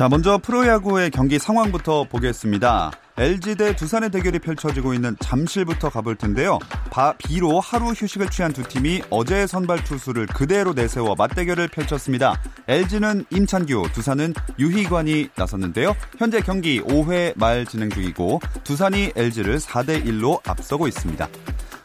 자, 먼저 프로야구의 경기 상황부터 보겠습니다. LG 대 두산의 대결이 펼쳐지고 있는 잠실부터 가볼 텐데요. 바, 비로 하루 휴식을 취한 두 팀이 어제 선발 투수를 그대로 내세워 맞대결을 펼쳤습니다. LG는 임찬규, 두산은 유희관이 나섰는데요. 현재 경기 5회 말 진행 중이고 두산이 LG를 4대 1로 앞서고 있습니다.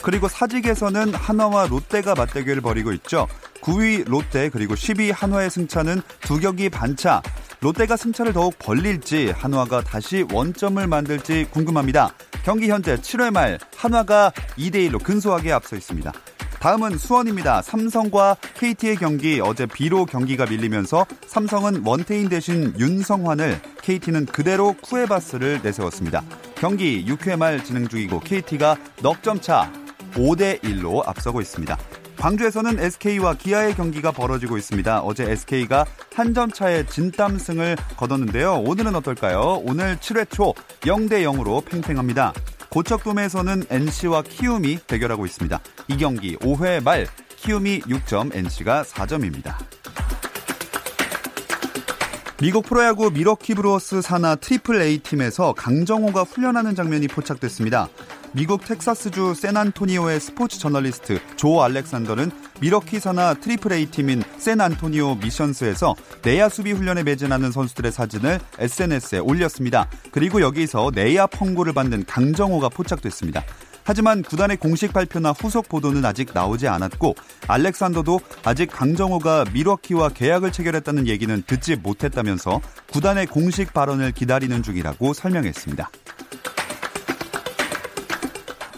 그리고 사직에서는 한화와 롯데가 맞대결을 벌이고 있죠. 9위 롯데 그리고 10위 한화의 승차는 두 경기 반차. 롯데가 승차를 더욱 벌릴지 한화가 다시 원점을 만들지 궁금합니다. 경기 현재 7회 말 한화가 2대 1로 근소하게 앞서 있습니다. 다음은 수원입니다. 삼성과 KT의 경기 어제 비로 경기가 밀리면서 삼성은 원태인 대신 윤성환을 KT는 그대로 쿠에바스를 내세웠습니다. 경기 6회 말 진행 중이고 KT가 넉 점 차 5대 1로 앞서고 있습니다. 광주에서는 SK와 기아의 경기가 벌어지고 있습니다. 어제 SK가 한 점 차의 진땀승을 거뒀는데요. 오늘은 어떨까요? 오늘 7회 초 0대 0으로 팽팽합니다. 고척돔에서는 NC와 키움이 대결하고 있습니다. 이 경기 5회 말 키움이 6점, NC가 4점입니다. 미국 프로야구 밀워키 브루어스 산하 트리플 A 팀에서 강정호가 훈련하는 장면이 포착됐습니다. 미국 텍사스주 샌안토니오의 스포츠 저널리스트 조 알렉산더는 밀워키 산하 트리플 A 팀인 샌안토니오 미션스에서 내야 수비 훈련에 매진하는 선수들의 사진을 SNS에 올렸습니다. 그리고 여기서 내야 펑고를 받는 강정호가 포착됐습니다. 하지만 구단의 공식 발표나 후속 보도는 아직 나오지 않았고 알렉산더도 아직 강정호가 밀워키와 계약을 체결했다는 얘기는 듣지 못했다면서 구단의 공식 발언을 기다리는 중이라고 설명했습니다.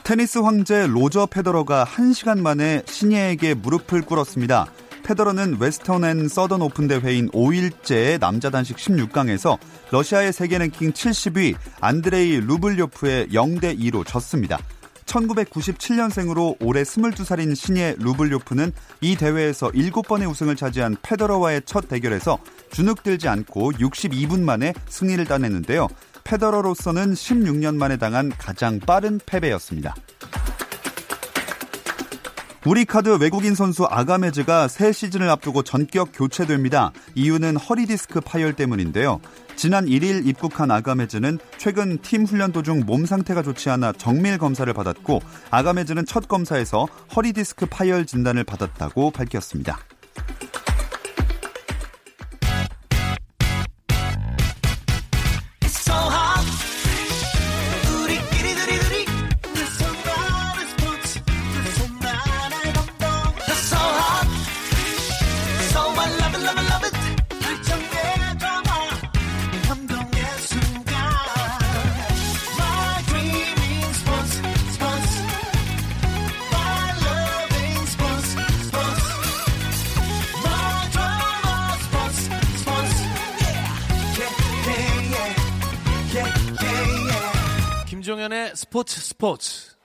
테니스 황제 로저 페더러가 1시간 만에 신예에게 무릎을 꿇었습니다. 페더러는 웨스턴 앤 서던 오픈 대회인 5일째 남자 단식 16강에서 러시아의 세계 랭킹 70위 안드레이 루블료프에 0대 2로 졌습니다. 1997년생으로 올해 22살인 신예 루블료프는 이 대회에서 7번의 우승을 차지한 페더러와의 첫 대결에서 주눅들지 않고 62분 만에 승리를 따냈는데요. 페더러로서는 16년 만에 당한 가장 빠른 패배였습니다. 우리 카드 외국인 선수 아가메즈가 새 시즌을 앞두고 전격 교체됩니다. 이유는 허리 디스크 파열 때문인데요. 지난 1일 입국한 아가메즈는 최근 팀 훈련 도중 몸 상태가 좋지 않아 정밀 검사를 받았고 아가메즈는 첫 검사에서 허리 디스크 파열 진단을 받았다고 밝혔습니다. 스포츠 스포츠.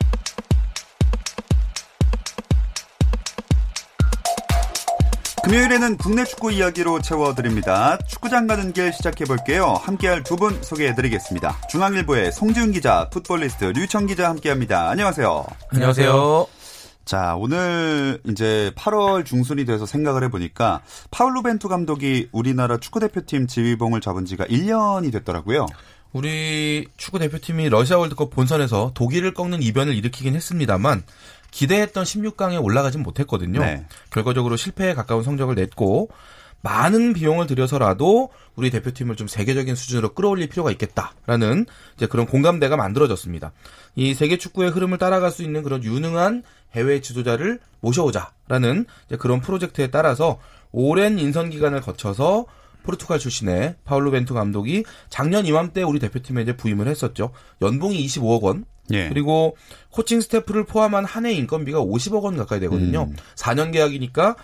금요일에는 국내 축구 이야기로 채워드립니다. 축구장 가는 길 시작해볼게요. 함께할 두 분 소개해드리겠습니다. 중앙일보의 송지훈 기자, 풋볼리스트 류청 기자 함께합니다. 안녕하세요. 안녕하세요. 자, 오늘 이제 8월 중순이 돼서 생각을 해보니까 파울루 벤투 감독이 우리나라 축구대표팀 지휘봉을 잡은 지가 1년이 됐더라고요. 우리 축구 대표팀이 러시아 월드컵 본선에서 독일을 꺾는 이변을 일으키긴 했습니다만 기대했던 16강에 올라가진 못했거든요. 네. 결과적으로 실패에 가까운 성적을 냈고 많은 비용을 들여서라도 우리 대표팀을 좀 세계적인 수준으로 끌어올릴 필요가 있겠다라는 이제 그런 공감대가 만들어졌습니다. 이 세계 축구의 흐름을 따라갈 수 있는 그런 유능한 해외 지도자를 모셔오자라는 그런 프로젝트에 따라서 오랜 인선 기간을 거쳐서 포르투갈 출신의 파울로 벤투 감독이 작년 이맘때 우리 대표팀에 이제 부임을 했었죠. 연봉이 25억 원. 예. 그리고 코칭 스태프를 포함한 한 해 인건비가 50억 원 가까이 되거든요. 음. 4년 계약이니까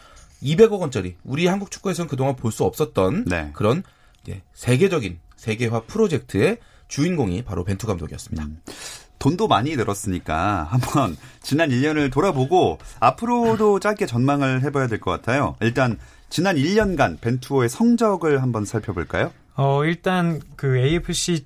200억 원짜리. 우리 한국 축구에서는 그동안 볼 수 없었던 네. 그런 세계적인 세계화 프로젝트의 주인공이 바로 벤투 감독이었습니다. 음. 돈도 많이 들었으니까 한번 지난 1년을 돌아보고 앞으로도 짧게 전망을 해봐야 될 것 같아요. 일단 지난 1년간 벤투어의 성적을 한번 살펴볼까요? 어, 일단 그 AFC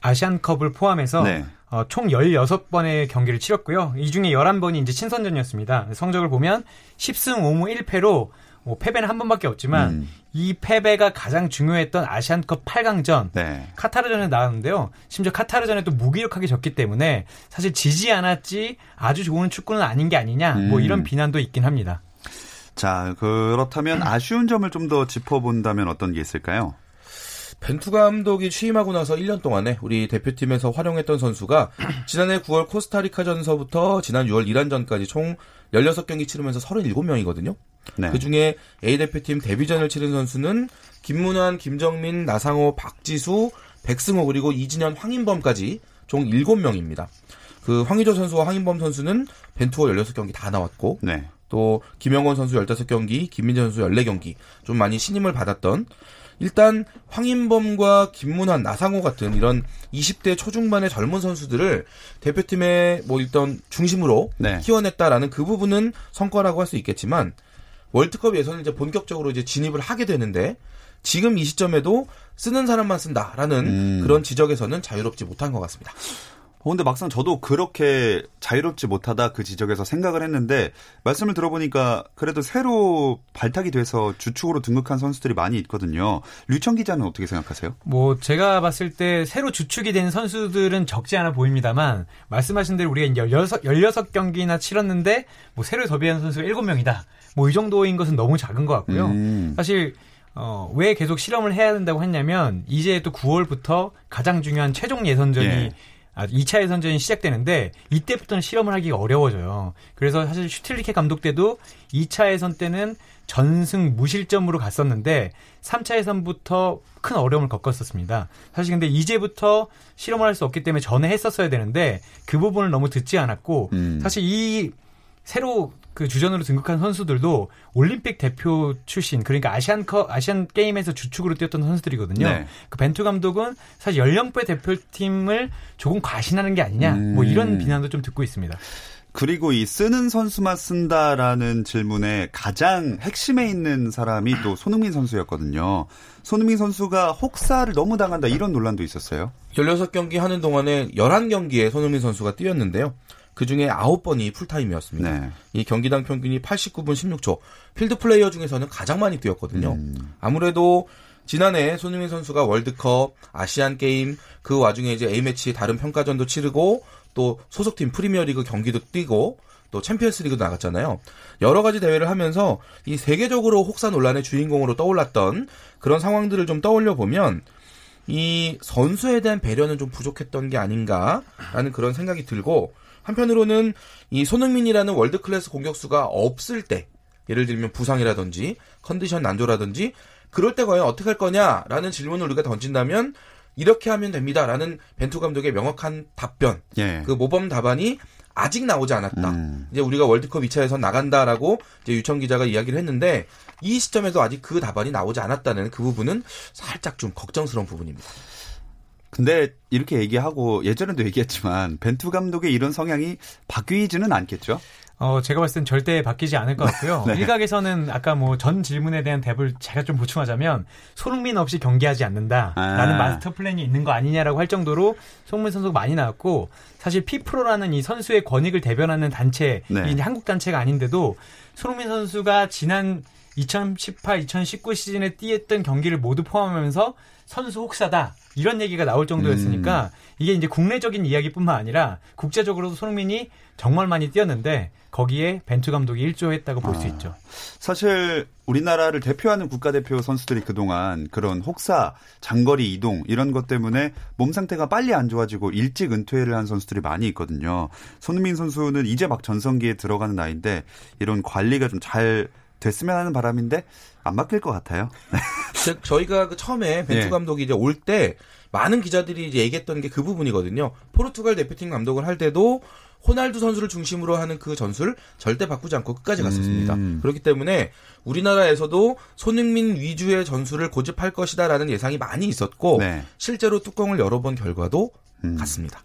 아시안컵을 포함해서 네. 어, 총 16번의 경기를 치렀고요. 이 중에 11번이 이제 친선전이었습니다. 성적을 보면 10승 5무 1패로 뭐 패배는 한 번밖에 없지만 음. 이 패배가 가장 중요했던 아시안컵 8강전 네. 카타르전에 나왔는데요. 심지어 카타르전에 또 무기력하게 졌기 때문에 사실 지지 않았지 아주 좋은 축구는 아닌 게 아니냐 뭐 음. 이런 비난도 있긴 합니다. 자, 그렇다면 아쉬운 점을 좀 더 짚어본다면 어떤 게 있을까요? 벤투 감독이 취임하고 나서 1년 동안에 우리 대표팀에서 활용했던 선수가 지난해 9월 코스타리카전서부터 지난 6월 이란전까지 총 16경기 치르면서 37명이거든요. 네. 그 중에 A 대표팀 데뷔전을 치른 선수는 김문환, 김정민, 나상호, 박지수, 백승호 그리고 이진현, 황인범까지 총 7명입니다. 그 황의조 선수와 황인범 선수는 벤투어 16경기 다 나왔고 네. 또 김영원 선수 15경기, 김민재 선수 14경기 좀 많이 신임을 받았던 일단 황인범과 김문환, 나상호 같은 이런 20대 초중반의 젊은 선수들을 대표팀의 뭐 일단 중심으로 네. 키워냈다라는 그 부분은 성과라고 할 수 있겠지만 월드컵 예선을 이제 본격적으로 이제 진입을 하게 되는데 지금 이 시점에도 쓰는 사람만 쓴다라는 음. 그런 지적에서는 자유롭지 못한 것 같습니다. 어, 근데 막상 저도 그렇게 자유롭지 못하다 그 지적에서 생각을 했는데 말씀을 들어보니까 그래도 새로 발탁이 돼서 주축으로 등극한 선수들이 많이 있거든요. 류청 기자는 어떻게 생각하세요? 뭐 제가 봤을 때 새로 주축이 된 선수들은 적지 않아 보입니다만 말씀하신 대로 우리가 16, 16경기나 치렀는데 뭐 새로 더비한 선수가 7명이다. 뭐 이 정도인 것은 너무 작은 것 같고요. 음. 사실 어, 왜 계속 실험을 해야 된다고 했냐면 이제 또 9월부터 가장 중요한 최종 예선전이 예. 아, 2차 예선전이 시작되는데 이때부터는 실험을 하기가 어려워져요. 그래서 사실 슈틸리케 감독 때도 2차 예선 때는 전승 무실점으로 갔었는데 3차 예선부터 큰 어려움을 겪었었습니다. 사실 근데 이제부터 실험을 할 수 없기 때문에 전에 했었어야 되는데 그 부분을 너무 듣지 않았고 음. 사실 이 새로 그 주전으로 등극한 선수들도 올림픽 대표 출신 그러니까 아시안컵 아시안 게임에서 주축으로 뛰었던 선수들이거든요. 네. 그 벤투 감독은 사실 연령배 대표팀을 조금 과신하는 게 아니냐 뭐 음. 이런 비난도 좀 듣고 있습니다. 그리고 이 쓰는 선수만 쓴다라는 질문에 가장 핵심에 있는 사람이 또 손흥민 선수였거든요. 손흥민 선수가 혹사를 너무 당한다 이런 논란도 있었어요. 16경기 하는 동안에 11경기에 손흥민 선수가 뛰었는데요. 그 중에 9번이 풀타임이었습니다. 네. 이 경기당 평균이 89분 16초. 필드 플레이어 중에서는 가장 많이 뛰었거든요. 음. 아무래도 지난해 손흥민 선수가 월드컵, 아시안 게임, 그 와중에 이제 A매치 다른 평가전도 치르고 또 소속팀 프리미어리그 경기도 뛰고 또 챔피언스리그도 나갔잖아요. 여러 가지 대회를 하면서 이 세계적으로 혹사 논란의 주인공으로 떠올랐던 그런 상황들을 좀 떠올려 보면 이 선수에 대한 배려는 좀 부족했던 게 아닌가라는 그런 생각이 들고 한편으로는 이 손흥민이라는 월드 클래스 공격수가 없을 때 예를 들면 부상이라든지 컨디션 난조라든지 그럴 때 과연 어떻게 할 거냐라는 질문을 우리가 던진다면 이렇게 하면 됩니다라는 벤투 감독의 명확한 답변 예. 그 모범 답안이 아직 나오지 않았다. 음. 이제 우리가 월드컵 2차에서 나간다라고 이제 유청 기자가 이야기를 했는데 이 시점에서 아직 그 답안이 나오지 않았다는 그 부분은 살짝 좀 걱정스러운 부분입니다. 근데 이렇게 얘기하고 예전에도 얘기했지만 벤투 감독의 이런 성향이 바뀌지는 않겠죠? 어, 제가 봤을 땐 절대 바뀌지 않을 것 같고요. 네. 일각에서는 아까 뭐 전 질문에 대한 답을 제가 좀 보충하자면 손흥민 없이 경기하지 않는다라는 아. 마스터 플랜이 있는 거 아니냐라고 할 정도로 손흥민 선수가 많이 나왔고 사실 피프로라는 이 선수의 권익을 대변하는 단체, 네. 이 한국 단체가 아닌데도 손흥민 선수가 지난 2018, 2019 시즌에 뛰었던 경기를 모두 포함하면서 선수 혹사다. 이런 얘기가 나올 정도였으니까 이게 이제 국내적인 이야기뿐만 아니라 국제적으로도 손흥민이 정말 많이 뛰었는데 거기에 벤투 감독이 일조했다고 볼수 아. 있죠. 사실 우리나라를 대표하는 국가대표 선수들이 그동안 그런 혹사, 장거리 이동 이런 것 때문에 몸 상태가 빨리 안 좋아지고 일찍 은퇴를 한 선수들이 많이 있거든요. 손흥민 선수는 이제 막 전성기에 들어가는 나이인데 이런 관리가 좀잘 됐으면 하는 바람인데 안 바뀔 것 같아요. 즉 저희가 그 처음에 벤투 예. 감독이 이제 올 때 많은 기자들이 이제 얘기했던 게 그 부분이거든요. 포르투갈 대표팀 감독을 할 때도 호날두 선수를 중심으로 하는 그 전술 절대 바꾸지 않고 끝까지 갔었습니다. 음. 그렇기 때문에 우리나라에서도 손흥민 위주의 전술을 고집할 것이다라는 예상이 많이 있었고 네. 실제로 뚜껑을 열어본 결과도 음. 같습니다.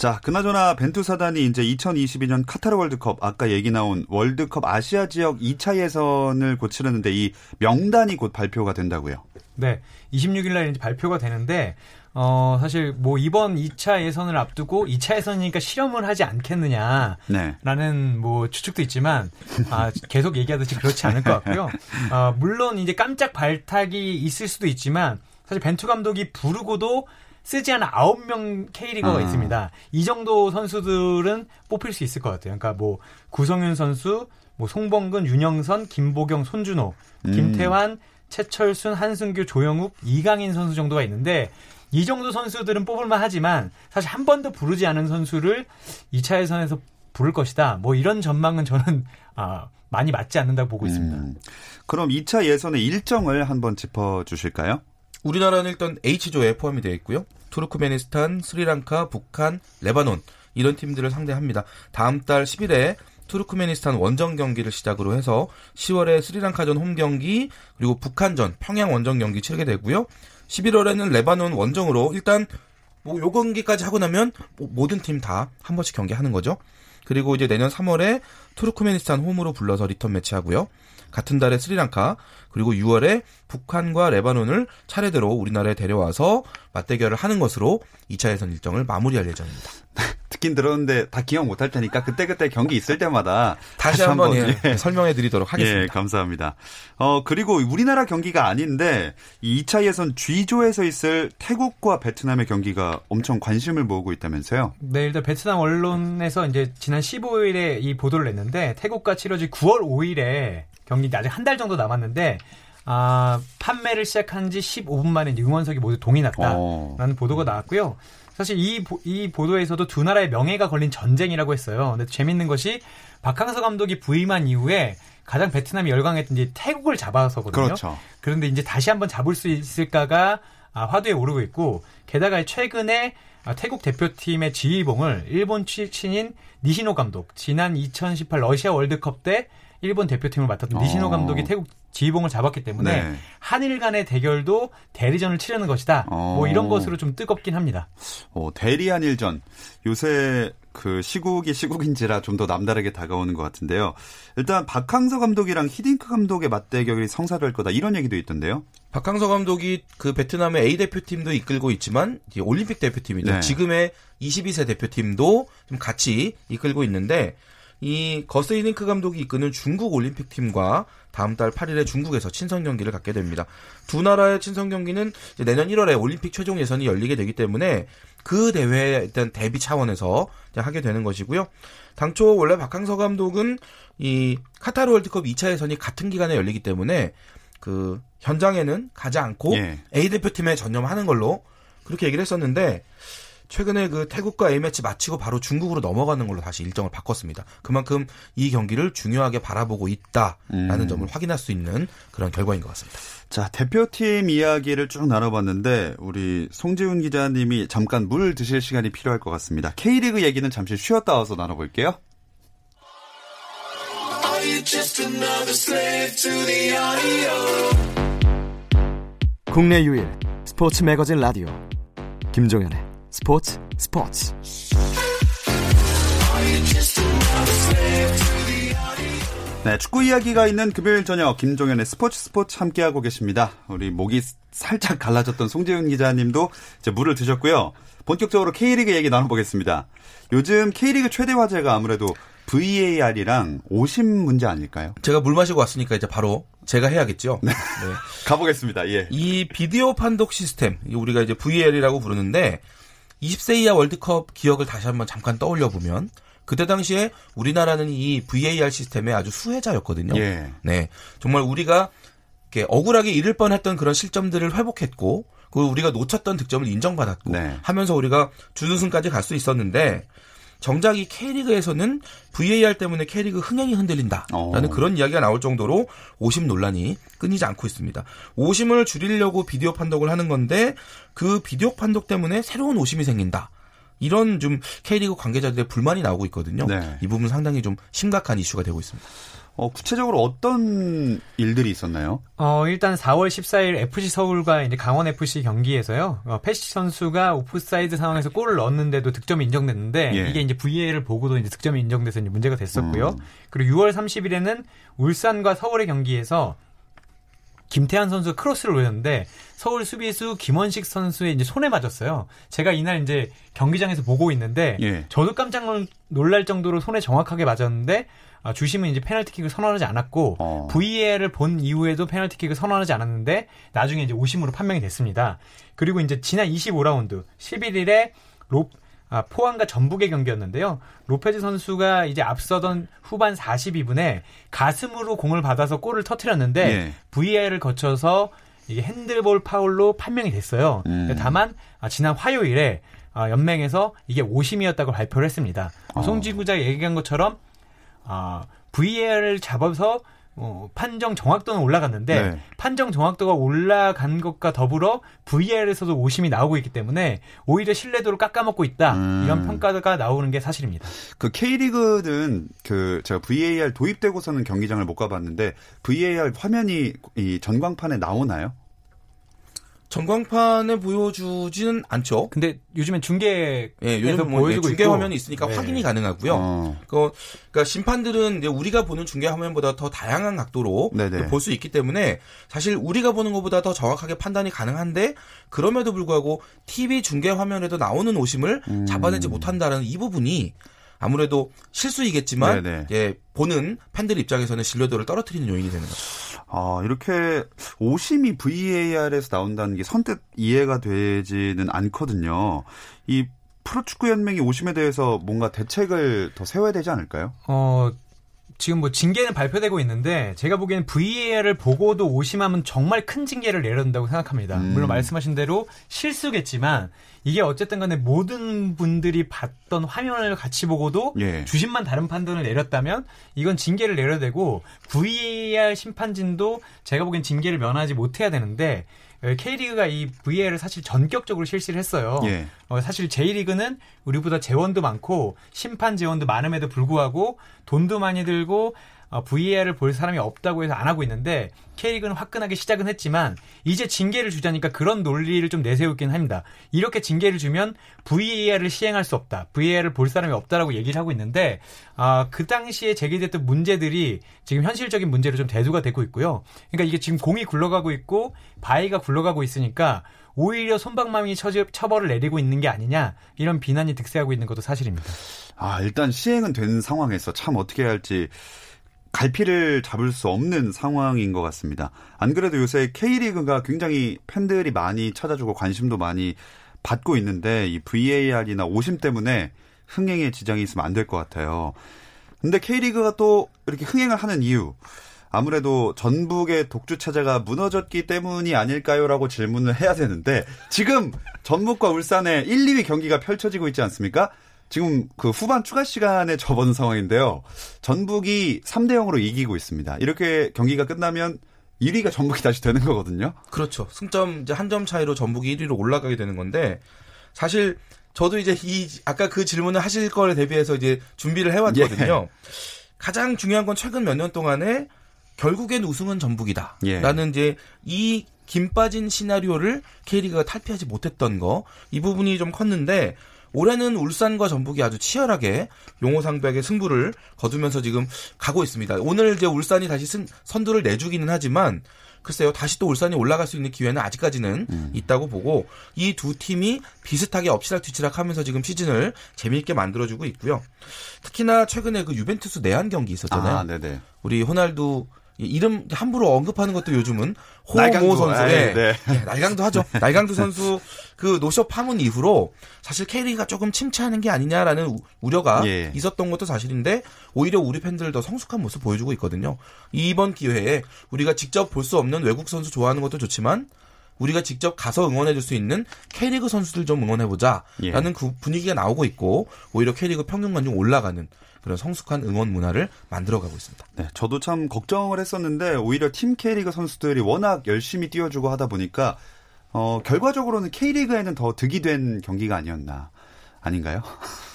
자, 그나저나 벤투 사단이 이제 2022년 카타르 월드컵 아까 얘기 나온 월드컵 아시아 지역 2차 예선을 곧 치르는데 이 명단이 곧 발표가 된다고요. 네. 26일 날 이제 발표가 되는데 어 사실 뭐 이번 2차 예선을 앞두고 2차 예선이니까 실험을 하지 않겠느냐 네. 라는 뭐 추측도 있지만 아, 계속 얘기하듯이 그렇지 않을 것 같고요. 아, 물론 이제 깜짝 발탁이 있을 수도 있지만 사실 벤투 감독이 부르고도 쓰지 않은 9명 K리거가 아. 있습니다. 이 정도 선수들은 뽑힐 수 있을 것 같아요. 그러니까 뭐 구성윤 선수, 뭐 송범근, 윤영선, 김보경, 손준호, 음. 김태환, 최철순, 한승규, 조영욱, 이강인 선수 정도가 있는데 이 정도 선수들은 뽑을만 하지만 사실 한 번도 부르지 않은 선수를 2차 예선에서 부를 것이다. 뭐 이런 전망은 저는 아, 많이 맞지 않는다고 보고 있습니다. 음. 그럼 2차 예선의 일정을 한번 짚어 주실까요? 우리나라는 일단 H조에 포함이 되어 있고요. 투르크메니스탄, 스리랑카, 북한, 레바논 이런 팀들을 상대합니다. 다음 달 10일에 투르크메니스탄 원정 경기를 시작으로 해서 10월에 스리랑카전 홈 경기 그리고 북한전 평양 원정 경기 치르게 되고요. 11월에는 레바논 원정으로 일단 뭐 요 경기까지 하고 나면 뭐 모든 팀 다 한 번씩 경기하는 거죠. 그리고 이제 내년 3월에 투르크메니스탄 홈으로 불러서 리턴 매치하고요. 같은 달에 스리랑카 그리고 6월에 북한과 레바논을 차례대로 우리나라에 데려와서 맞대결을 하는 것으로 2차 예선 일정을 마무리할 예정입니다. 듣긴 들었는데 다 기억 못할 테니까 그때그때 경기 있을 때마다 다시 한번 예, 예. 설명해 드리도록 하겠습니다. 예, 감사합니다. 어, 그리고 우리나라 경기가 아닌데 이 2차 예선 G조에서 있을 태국과 베트남의 경기가 엄청 관심을 모으고 있다면서요? 네, 일단 베트남 언론에서 이제 지난 15일에 이 보도를 냈는데 태국과 치러질 9월 5일에 경기 아직 한 달 정도 남았는데 아, 판매를 시작한 지 15분 만에 응원석이 모두 동이 났다라는 어. 보도가 나왔고요. 사실 이, 보- 이 보도에서도 두 나라의 명예가 걸린 전쟁이라고 했어요. 근데 재밌는 것이 박항서 감독이 부임한 이후에 가장 베트남이 열광했던 이제 태국을 잡아서거든요. 그렇죠. 그런데 이제 다시 한번 잡을 수 있을까가 아, 화두에 오르고 있고 게다가 최근에 아, 태국 대표팀의 지휘봉을 일본 출신인 니시노 감독 지난 2018 러시아 월드컵 때 일본 대표팀을 맡았던 어. 니시노 감독이 태국 지휘봉을 잡았기 때문에 네. 한일 간의 대결도 대리전을 치르는 것이다. 어. 뭐 이런 것으로 좀 뜨겁긴 합니다. 어, 대리 한일전. 요새 그 시국이 시국인지라 좀 더 남다르게 다가오는 것 같은데요. 일단 박항서 감독이랑 히딩크 감독의 맞대결이 성사될 거다 이런 얘기도 있던데요. 박항서 감독이 그 베트남의 A 대표팀도 이끌고 있지만 올림픽 대표팀이죠. 네. 지금의 22세 대표팀도 좀 같이 이끌고 있는데 이 거스 이링크 감독이 이끄는 중국 올림픽 팀과 다음 달 8일에 중국에서 친선 경기를 갖게 됩니다. 두 나라의 친선 경기는 내년 1월에 올림픽 최종 예선이 열리게 되기 때문에 그 대회에 일단 대비 차원에서 하게 되는 것이고요. 당초 원래 박항서 감독은 이 카타르 월드컵 2차 예선이 같은 기간에 열리기 때문에 그 현장에는 가지 않고 예. A 대표팀에 전념하는 걸로 그렇게 얘기를 했었는데 최근에 그 태국과 A매치 마치고 바로 중국으로 넘어가는 걸로 다시 일정을 바꿨습니다. 그만큼 이 경기를 중요하게 바라보고 있다라는 음. 점을 확인할 수 있는 그런 결과인 것 같습니다. 자, 대표팀 이야기를 쭉 나눠봤는데 우리 송지훈 기자님이 잠깐 물 드실 시간이 필요할 것 같습니다. K리그 얘기는 잠시 쉬었다 와서 나눠볼게요. 국내 유일 스포츠 매거진 라디오 김종현의 스포츠 스포츠 네, 축구 이야기가 있는 금요일 저녁 김종현의 스포츠 스포츠 함께하고 계십니다. 우리 목이 살짝 갈라졌던 송지훈 기자님도 이제 물을 드셨고요. 본격적으로 K리그 얘기 나눠보겠습니다. 요즘 K리그 최대 화제가 아무래도 VAR이랑 오심 문제 아닐까요? 제가 물 마시고 왔으니까 이제 바로 제가 해야겠죠. 네. 가보겠습니다. 예. 이 비디오 판독 시스템, 이 우리가 이제 VAR이라고 부르는데 20세 이하 월드컵 기억을 다시 한번 잠깐 떠올려 보면 그때 당시에 우리나라는 이 VAR 시스템의 아주 수혜자였거든요. 예. 네. 정말 우리가 이렇게 억울하게 잃을 뻔했던 그런 실점들을 회복했고 그 우리가 놓쳤던 득점을 인정받았고 네. 하면서 우리가 준우승까지 갈 수 있었는데 정작 이 K리그에서는 VAR 때문에 K리그 흥행이 흔들린다라는 어. 그런 이야기가 나올 정도로 오심 논란이 끊이지 않고 있습니다. 오심을 줄이려고 비디오 판독을 하는 건데 그 비디오 판독 때문에 새로운 오심이 생긴다. 이런 좀 K리그 관계자들의 불만이 나오고 있거든요. 네. 이 부분 상당히 좀 심각한 이슈가 되고 있습니다. 어, 구체적으로 어떤 일들이 있었나요? 어, 일단 4월 14일 FC 서울과 이제 강원 FC 경기에서요. 어, 페시치 선수가 오프사이드 상황에서 골을 넣었는데도 득점이 인정됐는데 예. 이게 이제 VAR를 보고도 이제 득점이 인정돼서 이제 문제가 됐었고요. 음. 그리고 6월 30일에는 울산과 서울의 경기에서 김태환 선수 크로스를 올렸는데 서울 수비수 김원식 선수의 이제 손에 맞았어요. 제가 이날 이제 경기장에서 보고 있는데 예. 저도 깜짝 놀- 놀랄 정도로 손에 정확하게 맞았는데 아, 주심은 이제 페널티킥을 선언하지 않았고 어. VAR을 본 이후에도 페널티킥을 선언하지 않았는데 나중에 이제 오심으로 판명이 됐습니다. 그리고 이제 지난 25라운드 11일에 로 아, 포항과 전북의 경기였는데요. 로페즈 선수가 이제 앞서던 후반 42분에 가슴으로 공을 받아서 골을 터트렸는데 예. VAR을 거쳐서 이게 핸들볼 파울로 판명이 됐어요. 음. 다만 아, 지난 화요일에 아, 연맹에서 이게 오심이었다고 발표를 했습니다. 어. 송지구자 얘기한 것처럼 아, VAR을 잡아서 어, 판정 정확도는 올라갔는데 네. 판정 정확도가 올라간 것과 더불어 VAR에서도 오심이 나오고 있기 때문에 오히려 신뢰도를 깎아먹고 있다 음. 이런 평가가 나오는 게 사실입니다. 그 K리그는 그 제가 VAR 도입되고서는 경기장을 못 가봤는데 VAR 화면이 이 전광판에 나오나요? 전광판에 보여주지는 않죠. 근데 요즘엔 중계에서 예, 요즘 뭐 보여주고 중계 있고 화면이 있으니까 네. 확인이 가능하고요. 어. 그, 그러니까 심판들은 이제 우리가 보는 중계 화면보다 더 다양한 각도로 네네. 볼수 있기 때문에 사실 우리가 보는 것보다 더 정확하게 판단이 가능한데 그럼에도 불구하고 TV 중계 화면에도 나오는 오심을 음. 잡아내지 못한다는 이 부분이 아무래도 실수이겠지만 네네. 예, 보는 팬들 입장에서는 신뢰도를 떨어뜨리는 요인이 되는 거죠. 아, 이렇게 오심이 VAR에서 나온다는 게 선뜻 이해가 되지는 않거든요. 이 프로축구 연맹이 오심에 대해서 뭔가 대책을 더 세워야 되지 않을까요? 어, 지금 뭐 징계는 발표되고 있는데 제가 보기에는 VAR을 보고도 오심하면 정말 큰 징계를 내려야 된다고 생각합니다. 음. 물론 말씀하신 대로 실수겠지만 이게 어쨌든 간에 모든 분들이 봤던 화면을 같이 보고도 예. 주심만 다른 판단을 내렸다면 이건 징계를 내려야 되고 VAR 심판진도 제가 보기엔 징계를 면하지 못해야 되는데 어, K리그가 이 VAR을 사실 전격적으로 실시를 했어요. 예. 어, 사실 J리그는 우리보다 재원도 많고 심판 재원도 많음에도 불구하고 돈도 많이 들고 어, VAR을 볼 사람이 없다고 해서 안 하고 있는데 K리그는 화끈하게 시작은 했지만 이제 징계를 주자니까 그런 논리를 좀 내세우긴 합니다. 이렇게 징계를 주면 VAR을 시행할 수 없다. VAR을 볼 사람이 없다라고 얘기를 하고 있는데 아, 그 당시에 제기됐던 문제들이 지금 현실적인 문제로 좀 대두가 되고 있고요. 그러니까 이게 지금 공이 굴러가고 있고 바위가 굴러가고 있으니까 오히려 손방망이 처벌을 내리고 있는 게 아니냐 이런 비난이 득세하고 있는 것도 사실입니다. 아, 일단 시행은 된 상황에서 참 어떻게 해야 할지 갈피를 잡을 수 없는 상황인 것 같습니다. 안 그래도 요새 K리그가 굉장히 팬들이 많이 찾아주고 관심도 많이 받고 있는데 이 VAR이나 오심 때문에 흥행에 지장이 있으면 안 될 것 같아요. 근데 K리그가 또 이렇게 흥행을 하는 이유 아무래도 전북의 독주 체제가 무너졌기 때문이 아닐까요라고 질문을 해야 되는데 지금 전북과 울산의 1, 2위 경기가 펼쳐지고 있지 않습니까? 지금 그 후반 추가 시간에 접어든 상황인데요. 전북이 3대 0으로 이기고 있습니다. 이렇게 경기가 끝나면 1위가 전북이 다시 되는 거거든요. 그렇죠. 승점 이제 한 점 차이로 전북이 1위로 올라가게 되는 건데 사실 저도 이제 이 아까 그 질문을 하실 거를 대비해서 이제 준비를 해왔거든요. 가장 중요한 건 최근 몇 년 동안에 결국엔 우승은 전북이다라는 예. 이제 이 김 빠진 시나리오를 K리그가 탈피하지 못했던 거 이 부분이 좀 컸는데 올해는 울산과 전북이 아주 치열하게 용호상백의 승부를 거두면서 지금 가고 있습니다. 오늘 이제 울산이 다시 승, 선두를 내주기는 하지만 글쎄요 다시 또 울산이 올라갈 수 있는 기회는 아직까지는 있다고 보고 이 두 팀이 비슷하게 엎치락뒤치락하면서 지금 시즌을 재미있게 만들어주고 있고요. 특히나 최근에 그 유벤투스 내한 경기 있었잖아요. 아, 네네. 우리 호날두 이 이름 함부로 언급하는 것도 요즘은. 호모 선수의 아이, 네. 예, 날강도 하죠. 날강도 선수 그 노쇼 파문 이후로 사실 K리그가 조금 침체하는 게 아니냐라는 우- 우려가 예. 있었던 것도 사실인데 오히려 우리 팬들 더 성숙한 모습 보여주고 있거든요. 이번 기회에 우리가 직접 볼 수 없는 외국 선수 좋아하는 것도 좋지만 우리가 직접 가서 응원해줄 수 있는 K리그 선수들 좀 응원해보자 라는 예. 그 분위기가 나오고 있고 오히려 K리그 평균관 좀 올라가는 그런 성숙한 응원 문화를 만들어가고 있습니다. 네, 저도 참 걱정을 했었는데 오히려 팀 K리그 선수들이 워낙 열심히 뛰어주고 하다 보니까 어, 결과적으로는 K리그에는 더 득이 된 경기가 아니었나 아닌가요?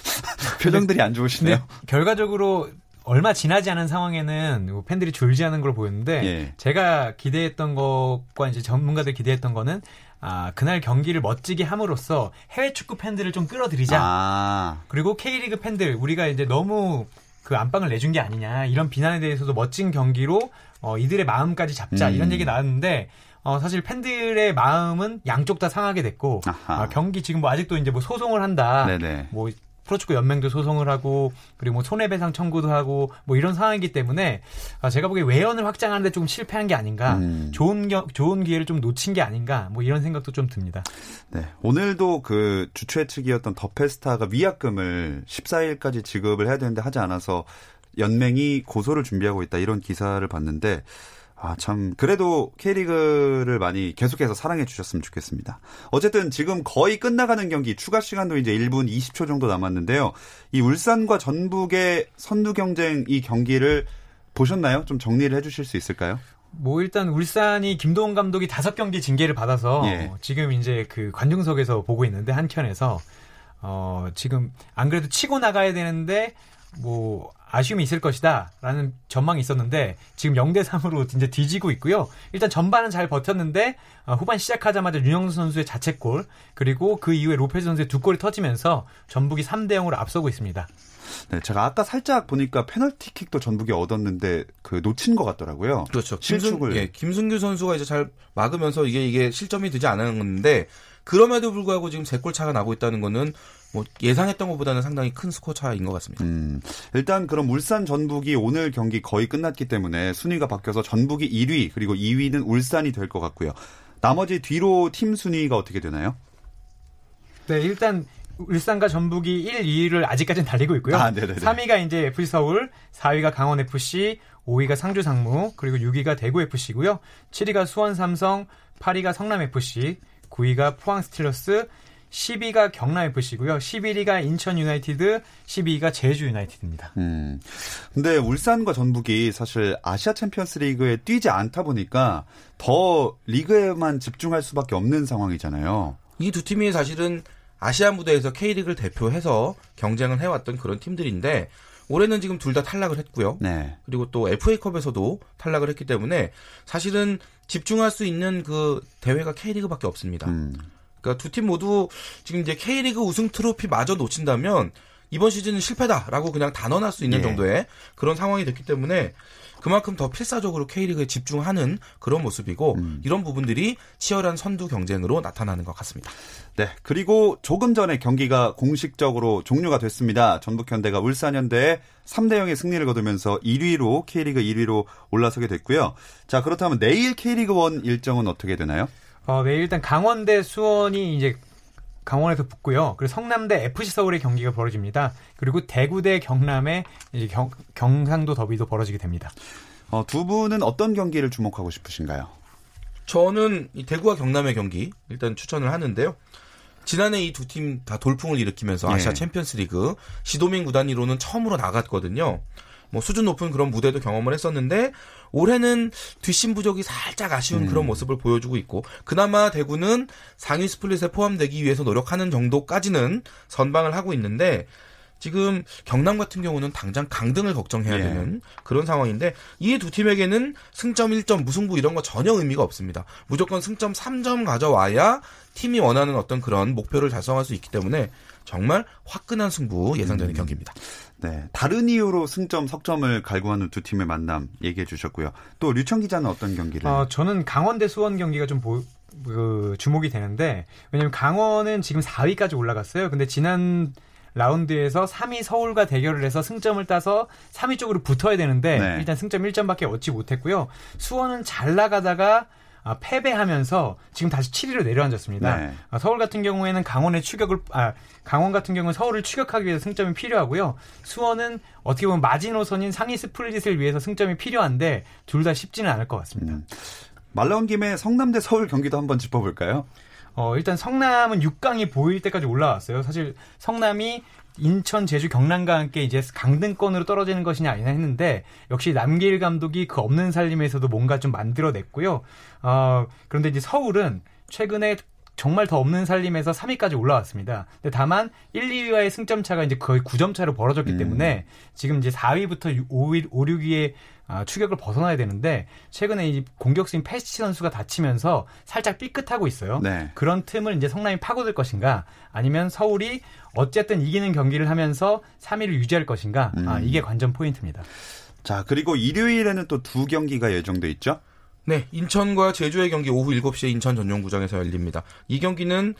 표정들이 안 좋으시네요. 결과적으로 얼마 지나지 않은 상황에는 뭐 팬들이 줄지 않은 걸 보였는데 예. 제가 기대했던 것과 이제 전문가들 기대했던 거는 아 그날 경기를 멋지게 함으로써 해외 축구 팬들을 좀 끌어들이자 아, 그리고 K리그 팬들 우리가 이제 너무 그 안방을 내준 게 아니냐 이런 비난에 대해서도 멋진 경기로 어, 이들의 마음까지 잡자 음. 이런 얘기 나왔는데 어, 사실 팬들의 마음은 양쪽 다 상하게 됐고. 아, 경기 지금 뭐 아직도 이제 뭐 소송을 한다 네네. 뭐 프로축구 연맹도 소송을 하고 그리고 뭐 손해배상 청구도 하고 뭐 이런 상황이기 때문에 아, 제가 보기에 외연을 확장하는데 조금 실패한 게 아닌가 음. 좋은 겨, 좋은 기회를 좀 놓친 게 아닌가 뭐 이런 생각도 좀 듭니다. 네. 오늘도 그 주최 측이었던 더페스타가 위약금을 14일까지 지급을 해야 되는데 하지 않아서 연맹이 고소를 준비하고 있다 이런 기사를 봤는데 아, 참, 그래도 K리그를 많이 계속해서 사랑해 주셨으면 좋겠습니다. 어쨌든 지금 거의 끝나가는 경기, 추가 시간도 이제 1분 20초 정도 남았는데요. 이 울산과 전북의 선두 경쟁 이 경기를 보셨나요? 좀 정리를 해 주실 수 있을까요? 뭐 일단 울산이 김도훈 감독이 다섯 경기 징계를 받아서 예. 지금 이제 그 관중석에서 보고 있는데 한 켠에서 어 지금 안 그래도 치고 나가야 되는데 뭐 아쉬움이 있을 것이다라는 전망이 있었는데 지금 0대 3으로 이제 뒤지고 있고요. 일단 전반은 잘 버텼는데 어, 후반 시작하자마자 윤영수 선수의 자책골 그리고 그 이후에 로페즈 선수의 두 골이 터지면서 전북이 3대 0으로 앞서고 있습니다. 네, 제가 아까 살짝 보니까 페널티킥도 전북이 얻었는데 그 놓친 것 같더라고요. 그렇죠. 실축을. 예, 김승규 선수가 이제 잘 막으면서 이게 이게 실점이 되지 않았는데 그럼에도 불구하고 지금 세 골 차가 나고 있다는 거는 뭐 예상했던 것보다는 상당히 큰 스코어 차인 것 같습니다. 음, 일단 그럼 울산 전북이 오늘 경기 거의 끝났기 때문에 순위가 바뀌어서 전북이 1위 그리고 2위는 울산이 될 것 같고요. 나머지 뒤로 팀 순위가 어떻게 되나요? 네, 일단 울산과 전북이 1, 2위를 아직까지는 달리고 있고요. 아, 네네네. 3위가 이제 FC 서울, 4위가 강원 FC, 5위가 상주 상무, 그리고 6위가 대구 FC고요. 7위가 수원 삼성, 8위가 성남 FC, 9위가 포항 스틸러스, 10위가 경남 FC고요. 11위가 인천 유나이티드, 12위가 제주 유나이티드입니다. 음, 근데 울산과 전북이 사실 아시아 챔피언스 리그에 뛰지 않다 보니까 더 리그에만 집중할 수밖에 없는 상황이잖아요. 이 두 팀이 사실은 아시아 무대에서 K리그를 대표해서 경쟁을 해왔던 그런 팀들인데 올해는 지금 둘 다 탈락을 했고요. 네. 그리고 또 FA컵에서도 탈락을 했기 때문에 사실은 집중할 수 있는 그 대회가 K리그밖에 없습니다. 음, 그러니까 두 팀 모두 지금 이제 K리그 우승 트로피 마저 놓친다면 이번 시즌은 실패다라고 그냥 단언할 수 있는 예. 정도의 그런 상황이 됐기 때문에 그만큼 더 필사적으로 K리그에 집중하는 그런 모습이고 음. 이런 부분들이 치열한 선두 경쟁으로 나타나는 것 같습니다. 네. 그리고 조금 전에 경기가 공식적으로 종료가 됐습니다. 전북현대가 울산현대에 3대 0의 승리를 거두면서 1위로 K리그 1위로 올라서게 됐고요. 자, 그렇다면 내일 K리그 1 일정은 어떻게 되나요? 어, 네, 일단 강원대 수원이 이제 강원에서 붙고요. 그리고 성남대 FC 서울의 경기가 벌어집니다. 그리고 대구대 경남의 이제 경, 경상도 더비도 벌어지게 됩니다. 어, 두 분은 어떤 경기를 주목하고 싶으신가요? 저는 이 대구와 경남의 경기 일단 추천을 하는데요. 지난해 이 두 팀 다 돌풍을 일으키면서 예. 아시아 챔피언스 리그 시도민 구단위로는 처음으로 나갔거든요. 뭐 수준 높은 그런 무대도 경험을 했었는데 올해는 뒷심 부족이 살짝 아쉬운 음. 그런 모습을 보여주고 있고 그나마 대구는 상위 스플릿에 포함되기 위해서 노력하는 정도까지는 선방을 하고 있는데 지금 경남 같은 경우는 당장 강등을 걱정해야 예. 되는 그런 상황인데 이 두 팀에게는 승점 1점 무승부 이런 거 전혀 의미가 없습니다. 무조건 승점 3점 가져와야 팀이 원하는 어떤 그런 목표를 달성할 수 있기 때문에 정말 화끈한 승부 예상되는 음. 경기입니다. 네. 다른 이유로 승점, 석점을 갈구하는 두 팀의 만남 얘기해 주셨고요. 또 류청 기자는 어떤 경기를? 어, 저는 강원 대 수원 경기가 좀 보, 그, 주목이 되는데, 왜냐면 강원은 지금 4위까지 올라갔어요. 근데 지난 라운드에서 3위 서울과 대결을 해서 승점을 따서 3위 쪽으로 붙어야 되는데, 네. 일단 승점 1점밖에 얻지 못했고요. 수원은 잘 나가다가 아, 패배하면서 지금 다시 7위로 내려앉았습니다. 네. 아, 서울 같은 경우에는 강원의 추격을 아 강원 같은 경우는 서울을 추격하기 위해서 승점이 필요하고요. 수원은 어떻게 보면 마지노선인 상위 스플릿을 위해서 승점이 필요한데 둘 다 쉽지는 않을 것 같습니다. 음. 말 나온 김에 성남대 서울 경기도 한번 짚어볼까요? 어, 일단 성남은 6강이 보일 때까지 올라왔어요. 사실 성남이 인천, 제주, 경남과 함께 이제 강등권으로 떨어지는 것이냐 아니냐 했는데 역시 남길 감독이 그 없는 살림에서도 뭔가 좀 만들어냈고요. 어, 그런데 이제 서울은 최근에 정말 더 없는 살림에서 3위까지 올라왔습니다. 근데 다만 1, 2위와의 승점 차가 이제 거의 9점 차로 벌어졌기 음. 때문에 지금 이제 4위부터 5위, 5, 6위의 아, 추격을 벗어나야 되는데 최근에 이 공격수인 패스치 선수가 다치면서 살짝 삐끗하고 있어요. 네. 그런 틈을 이제 성남이 파고들 것인가 아니면 서울이 어쨌든 이기는 경기를 하면서 3위를 유지할 것인가 아, 음. 이게 관전 포인트입니다. 자, 그리고 일요일에는 또 두 경기가 예정돼 있죠? 네, 인천과 제주의 경기 오후 7시에 인천 전용구장에서 열립니다. 이 경기는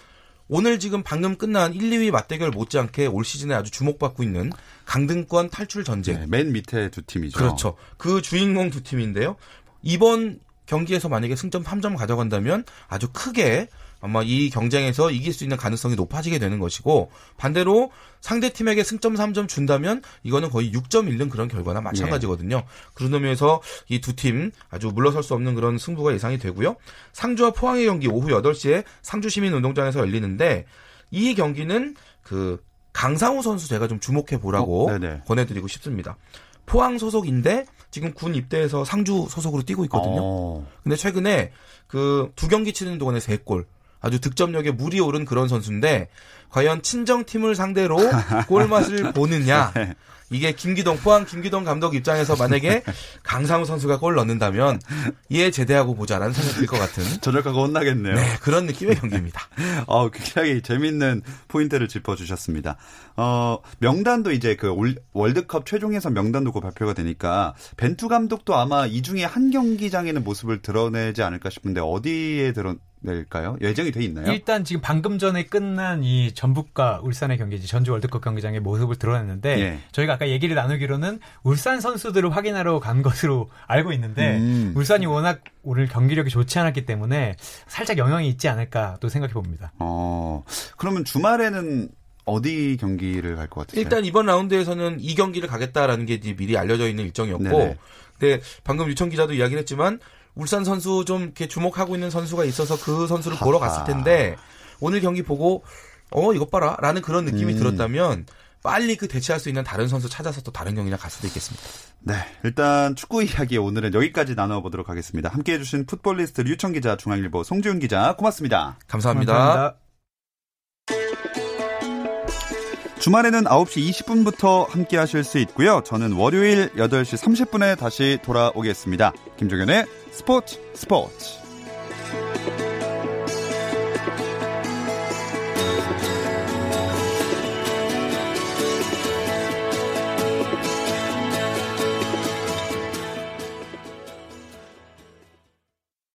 오늘 지금 방금 끝난 1, 2위 맞대결 못지않게 올 시즌에 아주 주목받고 있는 강등권 탈출 전쟁. 네, 맨 밑에 두 팀이죠. 그렇죠. 그 주인공 두 팀인데요. 이번 경기에서 만약에 승점 3점 가져간다면 아주 크게 아마 이 경쟁에서 이길 수 있는 가능성이 높아지게 되는 것이고 반대로 상대 팀에게 승점 3점 준다면 이거는 거의 6점 잃는 그런 결과나 마찬가지거든요. 그런 의미에서 이 두 팀 아주 물러설 수 없는 그런 승부가 예상이 되고요. 상주와 포항의 경기 오후 8시에 상주 시민운동장에서 열리는데 이 경기는 그 강상우 선수 제가 좀 주목해 보라고 어. 권해드리고 싶습니다. 포항 소속인데 지금 군 입대해서 상주 소속으로 뛰고 있거든요. 어, 근데 최근에 그 두 경기 치는 동안에 세 골. 아주 득점력에 물이 오른 그런 선수인데 과연 친정 팀을 상대로 골 맛을 보느냐? 이게 김기동 포항 김기동 감독 입장에서 만약에 강상우 선수가 골 넣는다면 이에 제대하고 보자라는 생각이 들 것 같은 저녁하고 혼나겠네요. 네, 그런 느낌의 경기입니다. 어, 굉장히 재밌는 포인트를 짚어주셨습니다. 어, 명단도 이제 그 올- 월드컵 최종 예선 명단도 곧 발표가 되니까 벤투 감독도 아마 이 중에 한 경기장에는 모습을 드러내지 않을까 싶은데 어디에 드러 낼까요? 예정이 돼 있나요? 일단 지금 방금 전에 끝난 이 전북과 울산의 경기, 이제 전주 월드컵 경기장의 모습을 드러냈는데 예. 저희가 아까 얘기를 나누기로는 울산 선수들을 확인하러 간 것으로 알고 있는데 음. 울산이 워낙 오늘 경기력이 좋지 않았기 때문에 살짝 영향이 있지 않을까 또 생각해 봅니다. 어, 그러면 주말에는 어디 경기를 갈 것 같으세요? 일단 이번 라운드에서는 이 경기를 가겠다라는 게 미리 알려져 있는 일정이었고, 네네. 근데 방금 유청 기자도 이야기를 했지만 울산 선수 좀 이렇게 주목하고 있는 선수가 있어서 그 선수를 보러. 갔을 텐데 오늘 경기 보고 어 이것 봐라라는 그런 느낌이 음. 들었다면 빨리 그 대체할 수 있는 다른 선수 찾아서 또 다른 경기장 갈 수도 있겠습니다. 네, 일단 축구 이야기 오늘은 여기까지 나눠보도록 하겠습니다. 함께해 주신 풋볼리스트 류청 기자, 중앙일보 송지훈 기자, 고맙습니다. 감사합니다. 주말에는 9시 20분부터 함께 하실 수 있고요. 저는 월요일 8시 30분에 다시 돌아오겠습니다. 김종현의 스포츠 스포츠.